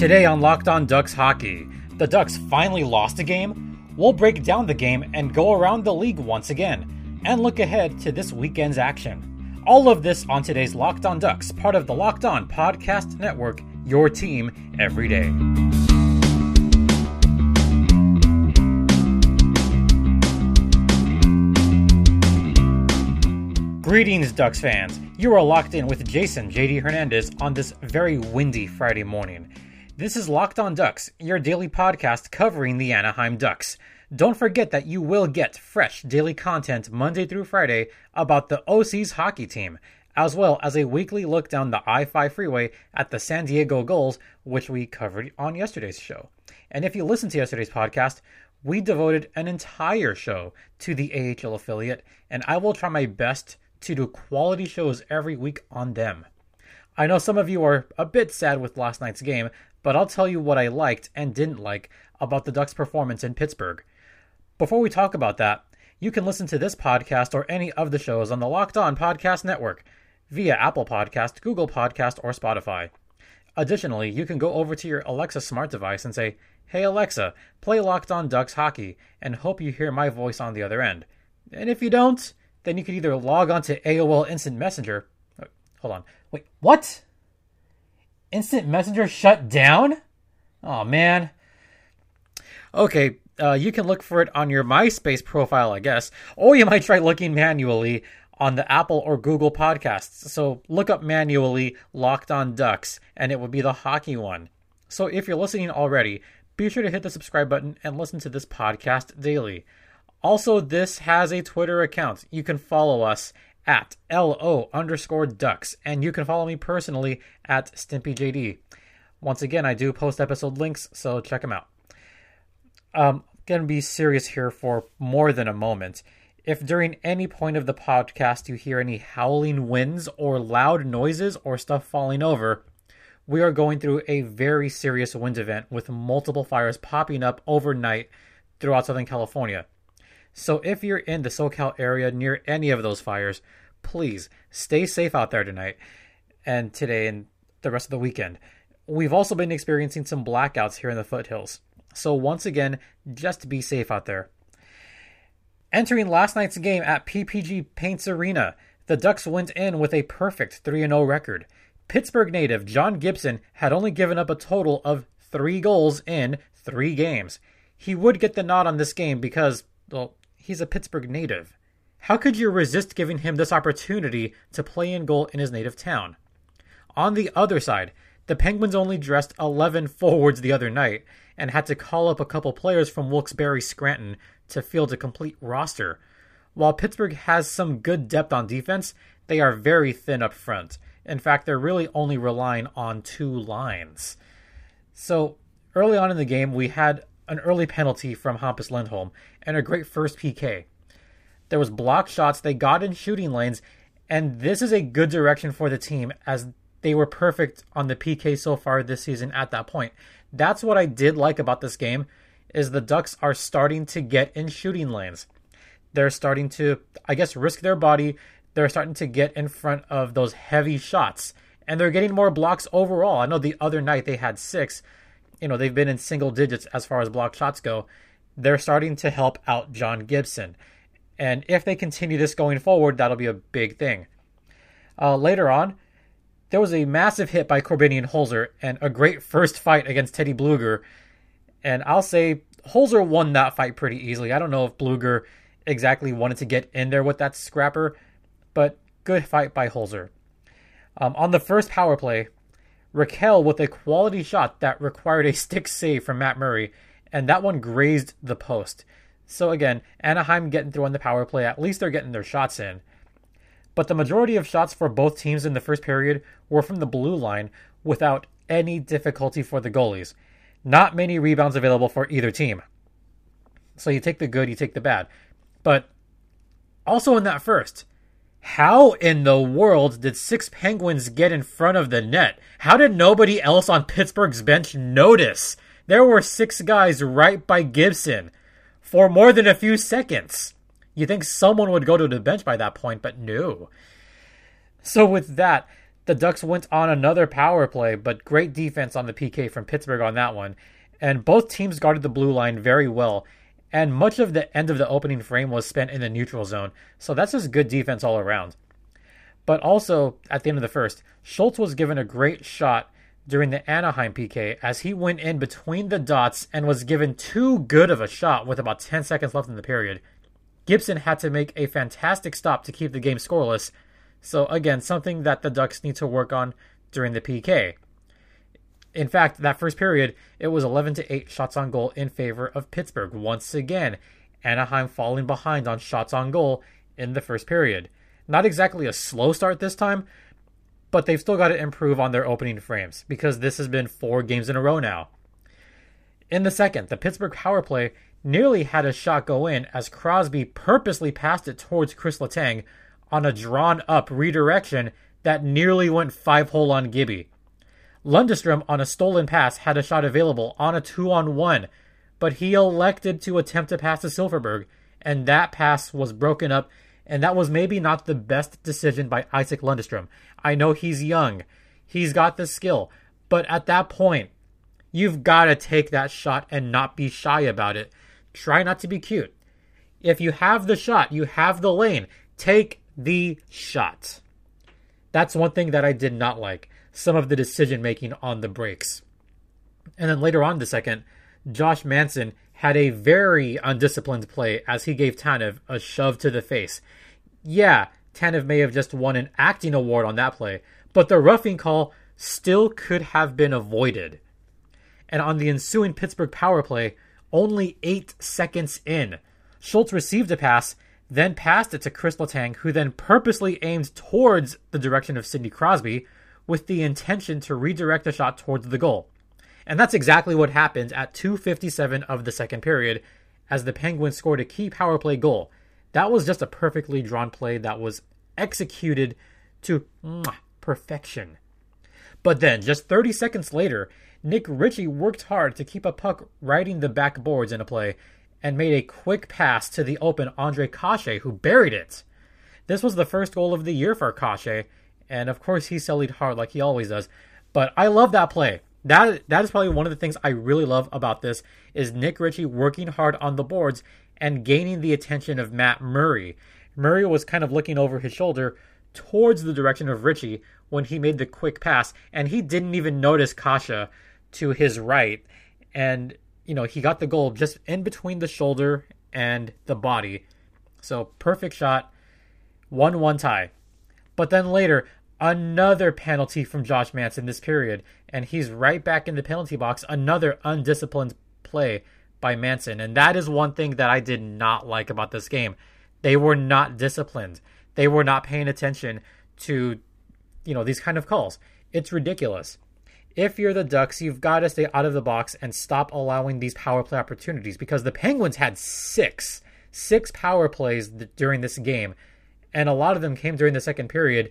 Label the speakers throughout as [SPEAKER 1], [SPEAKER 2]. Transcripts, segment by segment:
[SPEAKER 1] Today on Locked On Ducks Hockey, the Ducks finally lost a game. We'll break down the game and go around the league once again, and look ahead to this weekend's action. All of this on today's Locked On Ducks, part of the Locked On Podcast Network, your team every day. Greetings, Ducks fans. You are locked in with Jason JD Hernandez on this very windy Friday morning. This is Locked On Ducks, your daily podcast covering the Anaheim Ducks. Don't forget that you will get fresh daily content Monday through Friday about the OC's hockey team, as well as a weekly look down the I 5 freeway at the San Diego Gulls, which we covered on yesterday's show. And if you listened to yesterday's podcast, we devoted an entire show to the AHL affiliate, and I will try my best to do quality shows every week on them. I know some of you are a bit sad with last night's game, but I'll tell you what I liked and didn't like about the Ducks' performance in Pittsburgh. Before we talk about that, you can listen to this podcast or any of the shows on the Locked On Podcast Network via Apple Podcast, Google Podcast, or Spotify. Additionally, you can go over to your Alexa smart device and say, Hey Alexa, play Locked On Ducks Hockey, and hope you hear my voice on the other end. And if you don't, then you can either log on to AOL Instant Messenger. Uh, hold on. Wait, what? Instant Messenger shut down? Oh man. Okay, uh, you can look for it on your MySpace profile, I guess, or you might try looking manually on the Apple or Google podcasts. So look up manually Locked on Ducks, and it would be the hockey one. So if you're listening already, be sure to hit the subscribe button and listen to this podcast daily. Also, this has a Twitter account. You can follow us at LO underscore ducks, and you can follow me personally at StimpyJD. Once again, I do post episode links, so check them out. Um, gonna be serious here for more than a moment. If during any point of the podcast you hear any howling winds or loud noises or stuff falling over, we are going through a very serious wind event with multiple fires popping up overnight throughout Southern California. So if you're in the SoCal area near any of those fires, please stay safe out there tonight and today and the rest of the weekend. We've also been experiencing some blackouts here in the foothills. So once again, just be safe out there. Entering last night's game at PPG Paints Arena, the Ducks went in with a perfect 3 0 record. Pittsburgh native John Gibson had only given up a total of three goals in three games. He would get the nod on this game because, well, he's a Pittsburgh native. How could you resist giving him this opportunity to play in goal in his native town? On the other side, the Penguins only dressed 11 forwards the other night and had to call up a couple players from Wilkes-Barre Scranton to field a complete roster. While Pittsburgh has some good depth on defense, they are very thin up front. In fact, they're really only relying on two lines. So, early on in the game, we had an early penalty from Hampus Lindholm and a great first PK. There was block shots, they got in shooting lanes, and this is a good direction for the team as they were perfect on the PK so far this season at that point. That's what I did like about this game is the Ducks are starting to get in shooting lanes. They're starting to I guess risk their body. They're starting to get in front of those heavy shots and they're getting more blocks overall. I know the other night they had 6. You know, they've been in single digits as far as block shots go. They're starting to help out John Gibson. And if they continue this going forward, that'll be a big thing. Uh, later on, there was a massive hit by Korbinian Holzer and a great first fight against Teddy Blueger. And I'll say Holzer won that fight pretty easily. I don't know if Blueger exactly wanted to get in there with that scrapper, but good fight by Holzer. Um, on the first power play, Rakell with a quality shot that required a stick save from Matt Murray, and that one grazed the post. So again, Anaheim getting through on the power play. At least they're getting their shots in. But the majority of shots for both teams in the first period were from the blue line without any difficulty for the goalies. Not many rebounds available for either team. So you take the good, you take the bad. But also in that first, how in the world did six Penguins get in front of the net? How did nobody else on Pittsburgh's bench notice? There were six guys right by Gibson for more than a few seconds. You think someone would go to the bench by that point, but no. So with that, the Ducks went on another power play, but great defense on the PK from Pittsburgh on that one. And both teams guarded the blue line very well. And much of the end of the opening frame was spent in the neutral zone. So that's just good defense all around. But also, at the end of the first, Schultz was given a great shot during the Anaheim PK as he went in between the dots and was given too good of a shot with about 10 seconds left in the period. Gibson had to make a fantastic stop to keep the game scoreless. So, again, something that the Ducks need to work on during the PK. In fact, that first period, it was 11 to 8 shots on goal in favor of Pittsburgh. Once again, Anaheim falling behind on shots on goal in the first period. Not exactly a slow start this time, but they've still got to improve on their opening frames because this has been four games in a row now. In the second, the Pittsburgh power play nearly had a shot go in as Crosby purposely passed it towards Chris Letang on a drawn up redirection that nearly went five hole on Gibby. Lundestrom on a stolen pass had a shot available on a two on one, but he elected to attempt to pass to Silfverberg, and that pass was broken up, and that was maybe not the best decision by Isaac Lundestrom. I know he's young, he's got the skill, but at that point, you've got to take that shot and not be shy about it. Try not to be cute. If you have the shot, you have the lane, take the shot. That's one thing that I did not like some of the decision making on the breaks. And then later on the second, Josh Manson had a very undisciplined play as he gave Tanev a shove to the face. Yeah, Tanev may have just won an acting award on that play, but the roughing call still could have been avoided. And on the ensuing Pittsburgh power play, only eight seconds in, Schultz received a pass, then passed it to Chris Letang, who then purposely aimed towards the direction of Sidney Crosby, with the intention to redirect the shot towards the goal. And that's exactly what happened at 2:57 of the second period as the Penguins scored a key power play goal. That was just a perfectly drawn play that was executed to perfection. But then, just 30 seconds later, Nick Ritchie worked hard to keep a puck riding the backboards in a play and made a quick pass to the open Andre Kase, who buried it. This was the first goal of the year for Kase, and of course he sellied hard like he always does. But I love that play. That that is probably one of the things I really love about this is Nick Ritchie working hard on the boards and gaining the attention of Matt Murray. Murray was kind of looking over his shoulder towards the direction of Ritchie when he made the quick pass, and he didn't even notice Kase to his right. And, you know, he got the goal just in between the shoulder and the body. So perfect shot. 1 1 tie. But then later, another penalty from Josh Manson this period, and he's right back in the penalty box. Another undisciplined play by Manson. And that is one thing that I did not like about this game. They were not disciplined. They were not paying attention to, you know, these kind of calls. It's ridiculous. If you're the Ducks, you've got to stay out of the box and stop allowing these power play opportunities because the Penguins had six, six power plays during this game, and a lot of them came during the second period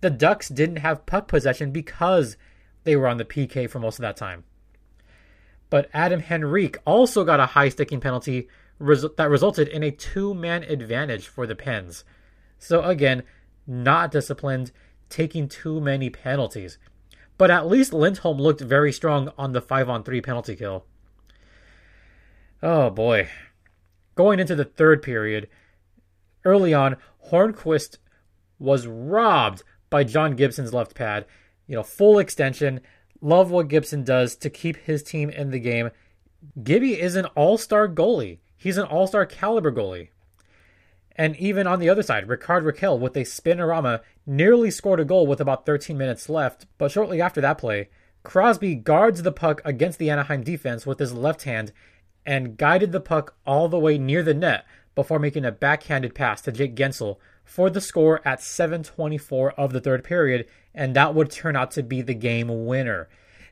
[SPEAKER 1] the Ducks didn't have puck possession because they were on the PK for most of that time. But Adam Henrique also got a high sticking penalty res- that resulted in a two man advantage for the Pens. So again, not disciplined, taking too many penalties. But at least Lindholm looked very strong on the 5 on 3 penalty kill. Oh boy. Going into the third period, early on, Hornqvist was robbed by John Gibson's left pad. You know, full extension. Love what Gibson does to keep his team in the game. Gibby is an all star goalie. He's an all star caliber goalie. And even on the other side, Rickard Rakell with a spinorama nearly scored a goal with about 13 minutes left. But shortly after that play, Crosby guards the puck against the Anaheim defense with his left hand and guided the puck all the way near the net before making a backhanded pass to Jake Guentzel for the score at 7:24 of the third period, and that would turn out to be the game winner.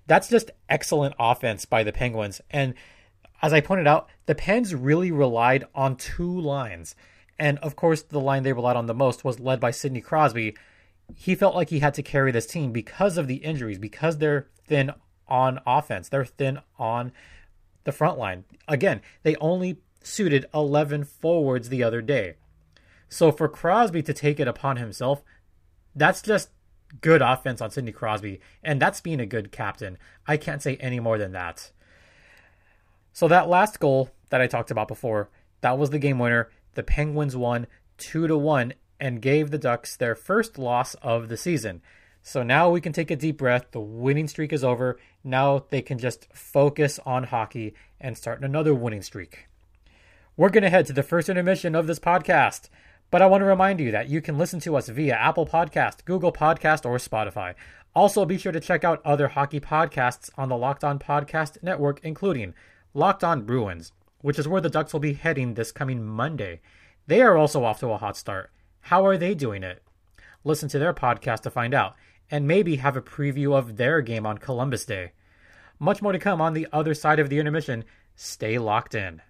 [SPEAKER 1] That's just excellent offense by the Penguins. And as I pointed out, the Pens really relied on two lines. And of course, the line they relied on the most was led by Sidney Crosby. He felt like he had to carry this team because of the injuries, because they're thin on offense. They're thin on the front line. Again, they only suited 11 forwards the other day. So for Crosby to take it upon himself, that's just good offense on Sidney Crosby, and that's being a good captain. I can't say any more than that. So that last goal that I talked about before, that was the game winner. The Penguins won 2 to 1 and gave the Ducks their first loss of the season. So now we can take a deep breath. The winning streak is over. Now they can just focus on hockey and start another winning streak. We're going to head to the first intermission of this podcast. But I want to remind you that you can listen to us via Apple Podcast, Google Podcast, or Spotify. Also, be sure to check out other hockey podcasts on the Locked On Podcast Network, including Locked On Bruins, which is where the Ducks will be heading this coming Monday. They are also off to a hot start. How are they doing it? Listen to their podcast to find out, and maybe have a preview of their game on Columbus Day. Much more to come on the other side of the intermission. Stay locked in.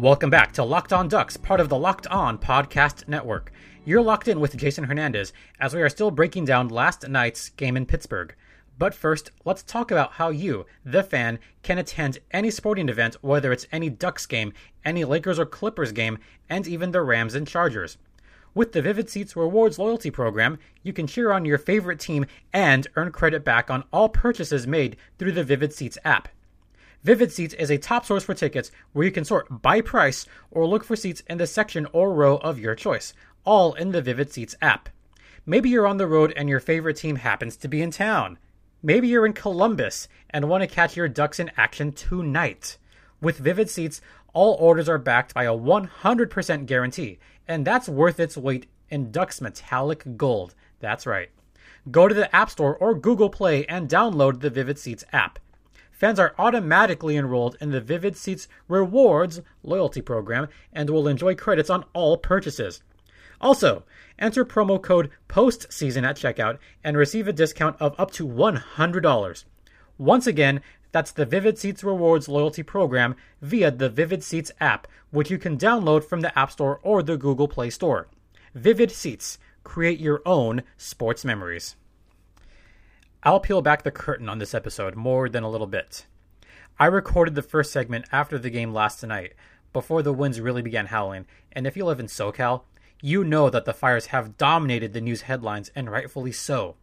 [SPEAKER 1] Welcome back to Locked On Ducks, part of the Locked On Podcast Network. You're locked in with Jason Hernandez as we are still breaking down last night's game in Pittsburgh. But first, let's talk about how you, the fan, can attend any sporting event, whether it's any Ducks game, any Lakers or Clippers game, and even the Rams and Chargers. With the Vivid Seats Rewards loyalty program, you can cheer on your favorite team and earn credit back on all purchases made through the Vivid Seats app. Vivid Seats is a top source for tickets where you can sort by price or look for seats in the section or row of your choice, all in the Vivid Seats app. Maybe you're on the road and your favorite team happens to be in town. Maybe you're in Columbus and want to catch your Ducks in action tonight. With Vivid Seats, all orders are backed by a 100% guarantee, and that's worth its weight in Ducks metallic gold. That's right. Go to the App Store or Google Play and download the Vivid Seats app fans are automatically enrolled in the Vivid Seats Rewards loyalty program and will enjoy credits on all purchases. Also, enter promo code POSTSEASON at checkout and receive a discount of up to $100. Once again, that's the Vivid Seats Rewards loyalty program via the Vivid Seats app, which you can download from the App Store or the Google Play Store. Vivid Seats. Create your own sports memories. I'll peel back the curtain on this episode more than a little bit. I recorded the first segment after the game last night, before the winds really began howling, and if you live in SoCal, you know that the fires have dominated the news headlines, and rightfully so.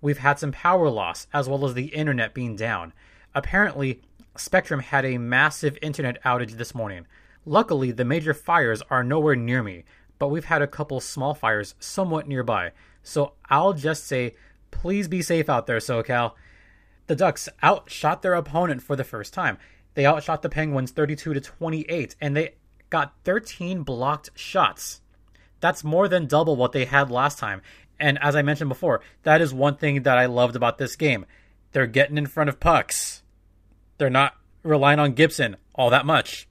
[SPEAKER 1] We've had some power loss, as well as the internet being down. Apparently, Spectrum had a massive internet outage this morning. Luckily, the major fires are nowhere near me, but we've had a couple small fires somewhat nearby. So I'll just say Please be safe out there, SoCal. The Ducks outshot their opponent for the first time. They outshot the Penguins 32 to 28, and they got 13 blocked shots. That's more than double what they had last time. And as I mentioned before, that is one thing that I loved about this game. They're getting in front of pucks. They're not relying on Gibson all that much.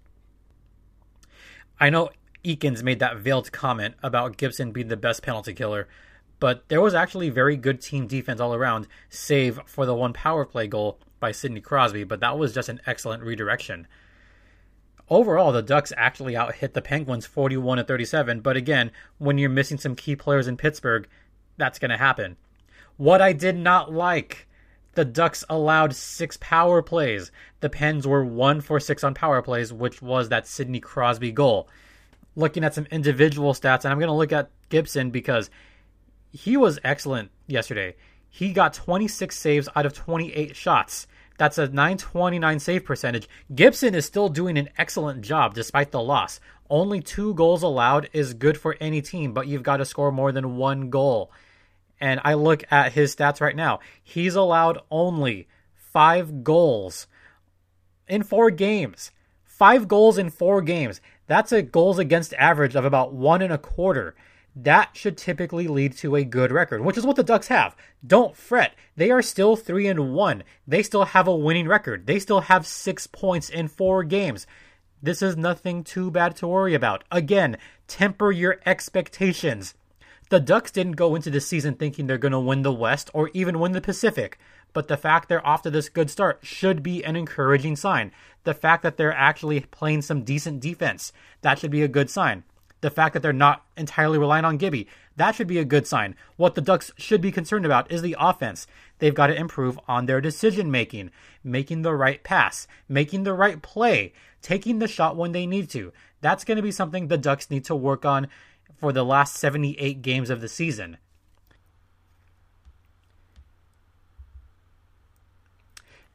[SPEAKER 1] I know Eakins made that veiled comment about Gibson being the best penalty killer, but there was actually very good team defense all around, save for the one power play goal by Sidney Crosby, but that was just an excellent redirection. Overall, the Ducks actually out hit the Penguins 41 to 37, but again, when you're missing some key players in Pittsburgh, that's going to happen. What I did not like, the Ducks allowed six power plays. The Pens were one for six on power plays, which was that Sidney Crosby goal. Looking at some individual stats, and I'm going to look at Gibson because he was excellent yesterday. He got 26 saves out of 28 shots. That's a 929 save percentage. Gibson is still doing an excellent job despite the loss. Only two goals allowed is good for any team, but you've got to score more than one goal. And I look at his stats right now. He's allowed only five goals in four games. Five goals in four games. That's a goals against average of about one and a quarter that should typically lead to a good record, which is what the Ducks have. Don't fret. They are still 3 and 1. They still have a winning record. They still have 6 points in 4 games. This is nothing too bad to worry about. Again, temper your expectations. The Ducks didn't go into the season thinking they're going to win the West or even win the Pacific, but the fact they're off to this good start should be an encouraging sign. The fact that they're actually playing some decent defense, that should be a good sign the fact that they're not entirely relying on Gibby, That should be a good sign. What the Ducks should be concerned about is the offense. They've got to improve on their decision making, making the right pass, making the right play, taking the shot when they need to. That's going to be something the Ducks need to work on for the last 78 games of the season.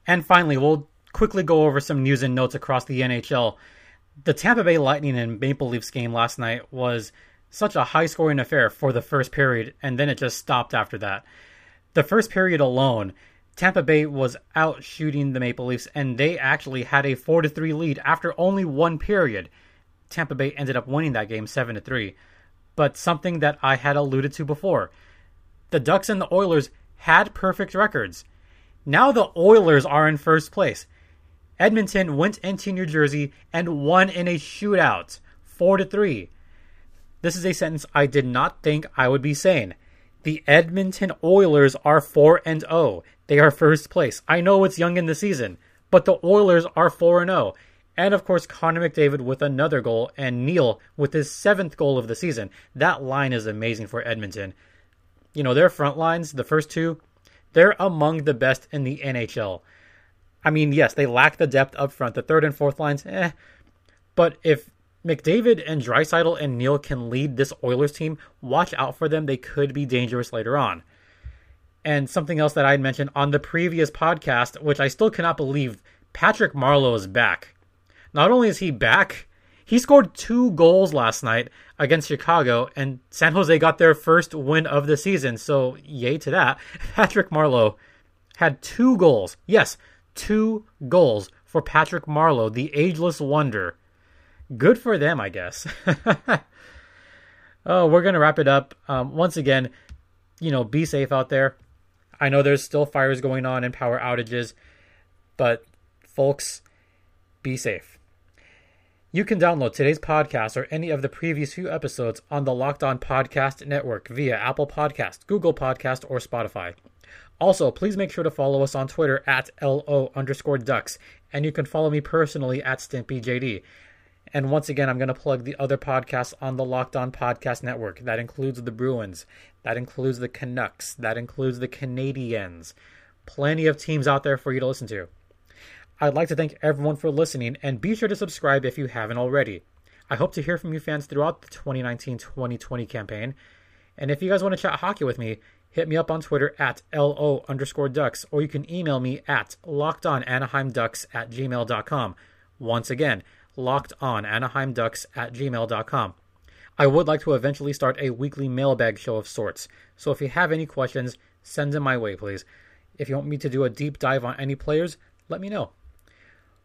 [SPEAKER 1] And finally, we'll quickly go over some news and notes across the NHL. The Tampa Bay Lightning and Maple Leafs game last night was such a high scoring affair for the first period, and then it just stopped after that. The first period alone, Tampa Bay was out shooting the Maple Leafs, and they actually had a 4 3 lead after only one period. Tampa Bay ended up winning that game 7 3. But something that I had alluded to before the Ducks and the Oilers had perfect records. Now the Oilers are in first place. Edmonton went into New Jersey and won in a shootout, 4 to 3. This is a sentence I did not think I would be saying. The Edmonton Oilers are 4 and 0. They are first place. I know it's young in the season, but the Oilers are 4 and 0. And of course, Connor McDavid with another goal, and Neal with his seventh goal of the season. That line is amazing for Edmonton. You know, their front lines, the first two, they're among the best in the NHL. I mean, yes, they lack the depth up front. The third and fourth lines, eh. But if McDavid and Draisaitl and Neal can lead this Oilers team, watch out for them. They could be dangerous later on. And something else that I had mentioned on the previous podcast, which I still cannot believe, Patrick Marleau is back. Not only is he back, he scored two goals last night against Chicago, and San Jose got their first win of the season. So, yay to that. Patrick Marleau had two goals. Yes, two goals for Patrick Marleau, the ageless wonder. Good for them, I guess. oh, we're going to wrap it up. Um, once again, you know, be safe out there. I know there's still fires going on and power outages, but folks, be safe. You can download today's podcast or any of the previous few episodes on the Locked On Podcast Network via Apple Podcast, Google Podcast, or Spotify. Also, please make sure to follow us on Twitter at LO underscore ducks, and you can follow me personally at StimpyJD. And once again, I'm going to plug the other podcasts on the Locked On Podcast Network. That includes the Bruins, that includes the Canucks, that includes the Canadiens. Plenty of teams out there for you to listen to. I'd like to thank everyone for listening, and be sure to subscribe if you haven't already. I hope to hear from you fans throughout the 2019 2020 campaign. And if you guys want to chat hockey with me, hit me up on Twitter at LO underscore ducks, or you can email me at lockedonanaheimducks at gmail.com. Once again, lockedonanaheimducks at gmail.com. I would like to eventually start a weekly mailbag show of sorts, so if you have any questions, send them my way, please. If you want me to do a deep dive on any players, let me know.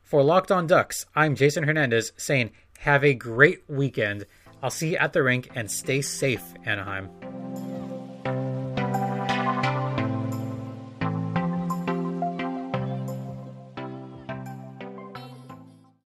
[SPEAKER 1] For Locked On Ducks, I'm Jason Hernandez saying, have a great weekend. I'll see you at the rink and stay safe, Anaheim.